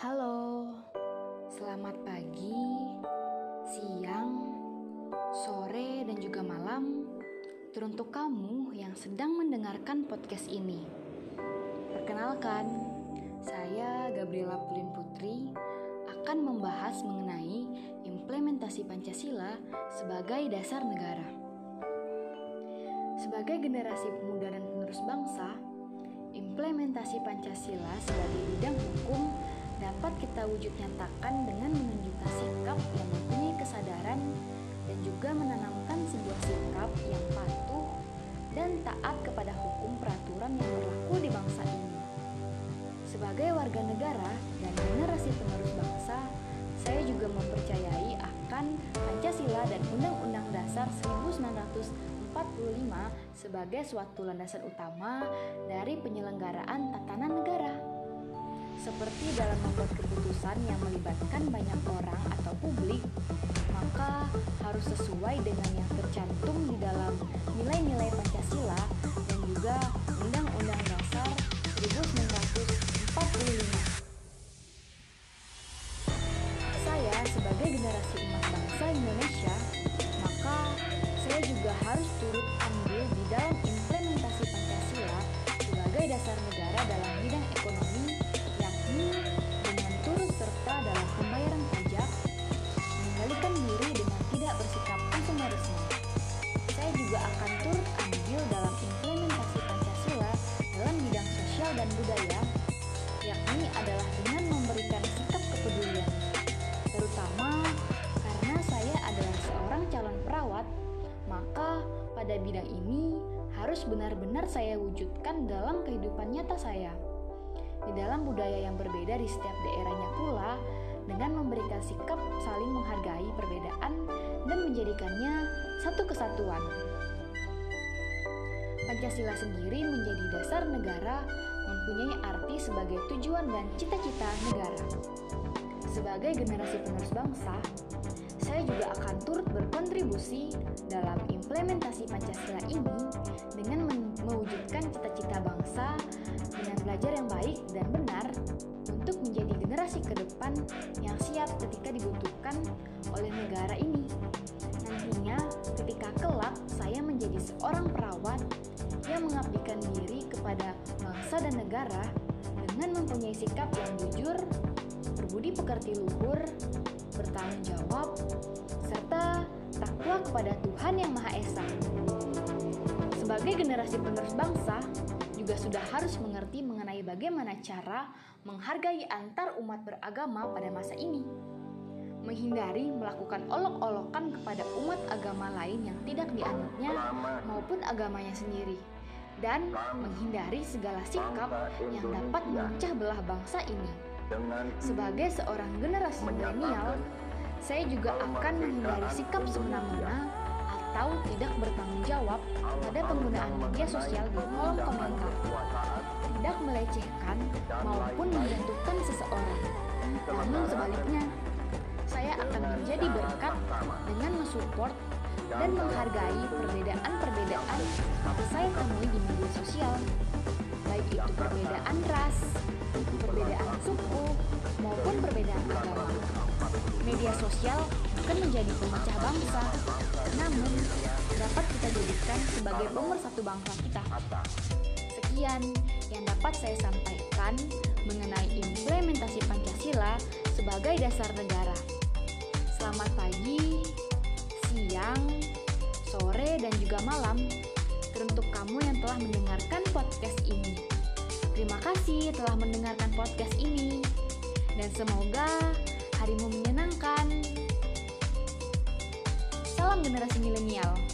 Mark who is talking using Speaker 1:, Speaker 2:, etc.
Speaker 1: Halo, selamat pagi, siang, sore, dan juga malam. Teruntuk kamu yang sedang mendengarkan podcast ini. Perkenalkan, saya Gabriela Pulin Putri akan membahas mengenai implementasi Pancasila sebagai dasar negara. Sebagai generasi pemuda dan penerus bangsa, implementasi Pancasila sebagai bidang hukum dapat kita wujud nyatakan dengan menunjukkan sikap yang mempunyai kesadaran dan juga menanamkan sebuah sikap yang patuh dan taat kepada hukum peraturan yang berlaku di bangsa ini. Sebagai warga negara dan generasi penerus bangsa, saya juga mempercayai akan Pancasila dan Undang-Undang Dasar 1945 sebagai suatu landasan utama dari penyelenggaraan tatanan. Seperti dalam membuat keputusan yang melibatkan banyak orang atau publik, maka harus sesuai dengan yang tercantum di dalam nilai-nilai Pancasila dan juga Undang-Undang Dasar 1945. Saya sebagai generasi umat bangsa Indonesia, maka saya juga harus harus benar-benar saya wujudkan dalam kehidupan nyata saya. Di dalam budaya yang berbeda di setiap daerahnya pula, dengan memberikan sikap saling menghargai perbedaan dan menjadikannya satu kesatuan. Pancasila sendiri menjadi dasar negara mempunyai arti sebagai tujuan dan cita-cita negara. Sebagai generasi penerus bangsa, saya juga akan turut berkontribusi dalam implementasi Pancasila ini dengan mewujudkan cita-cita bangsa dengan belajar yang baik dan benar untuk menjadi generasi ke depan yang siap ketika dibutuhkan oleh negara ini. Nantinya, ketika kelak saya menjadi seorang perawat yang mengabdikan diri kepada bangsa dan negara dengan mempunyai sikap yang jujur, berbudi pekerti luhur, bertanggung jawab, serta takwa kepada Tuhan Yang Maha Esa. Sebagai generasi penerus bangsa, juga sudah harus mengerti mengenai bagaimana cara menghargai antar umat beragama pada masa ini. Menghindari melakukan olok-olokan kepada umat agama lain yang tidak dianutnya maupun agamanya sendiri. Dan menghindari segala sikap yang dapat memecah belah bangsa ini. Sebagai seorang generasi milenial, saya juga akan menghindari sikap semena-mena atau tidak bertanggung jawab pada penggunaan media sosial di kolom komentar. Tidak melecehkan maupun menjatuhkan seseorang. Namun sebaliknya, saya akan menjadi berkat dengan mensupport dan menghargai perbedaan-perbedaan yang saya temui di media sosial, baik itu perbedaan ras, perbedaan suku, maupun perbedaan agama. Media sosial bukan menjadi pemecah bangsa, namun dapat kita jadikan sebagai pemersatu bangsa kita. Sekian yang dapat saya sampaikan mengenai implementasi Pancasila sebagai dasar negara. Selamat pagi, siang, sore, dan juga malam teruntuk kamu yang telah mendengarkan podcast ini. Terima kasih telah mendengarkan podcast ini, dan semoga harimu menyenangkan. Salam generasi milenial.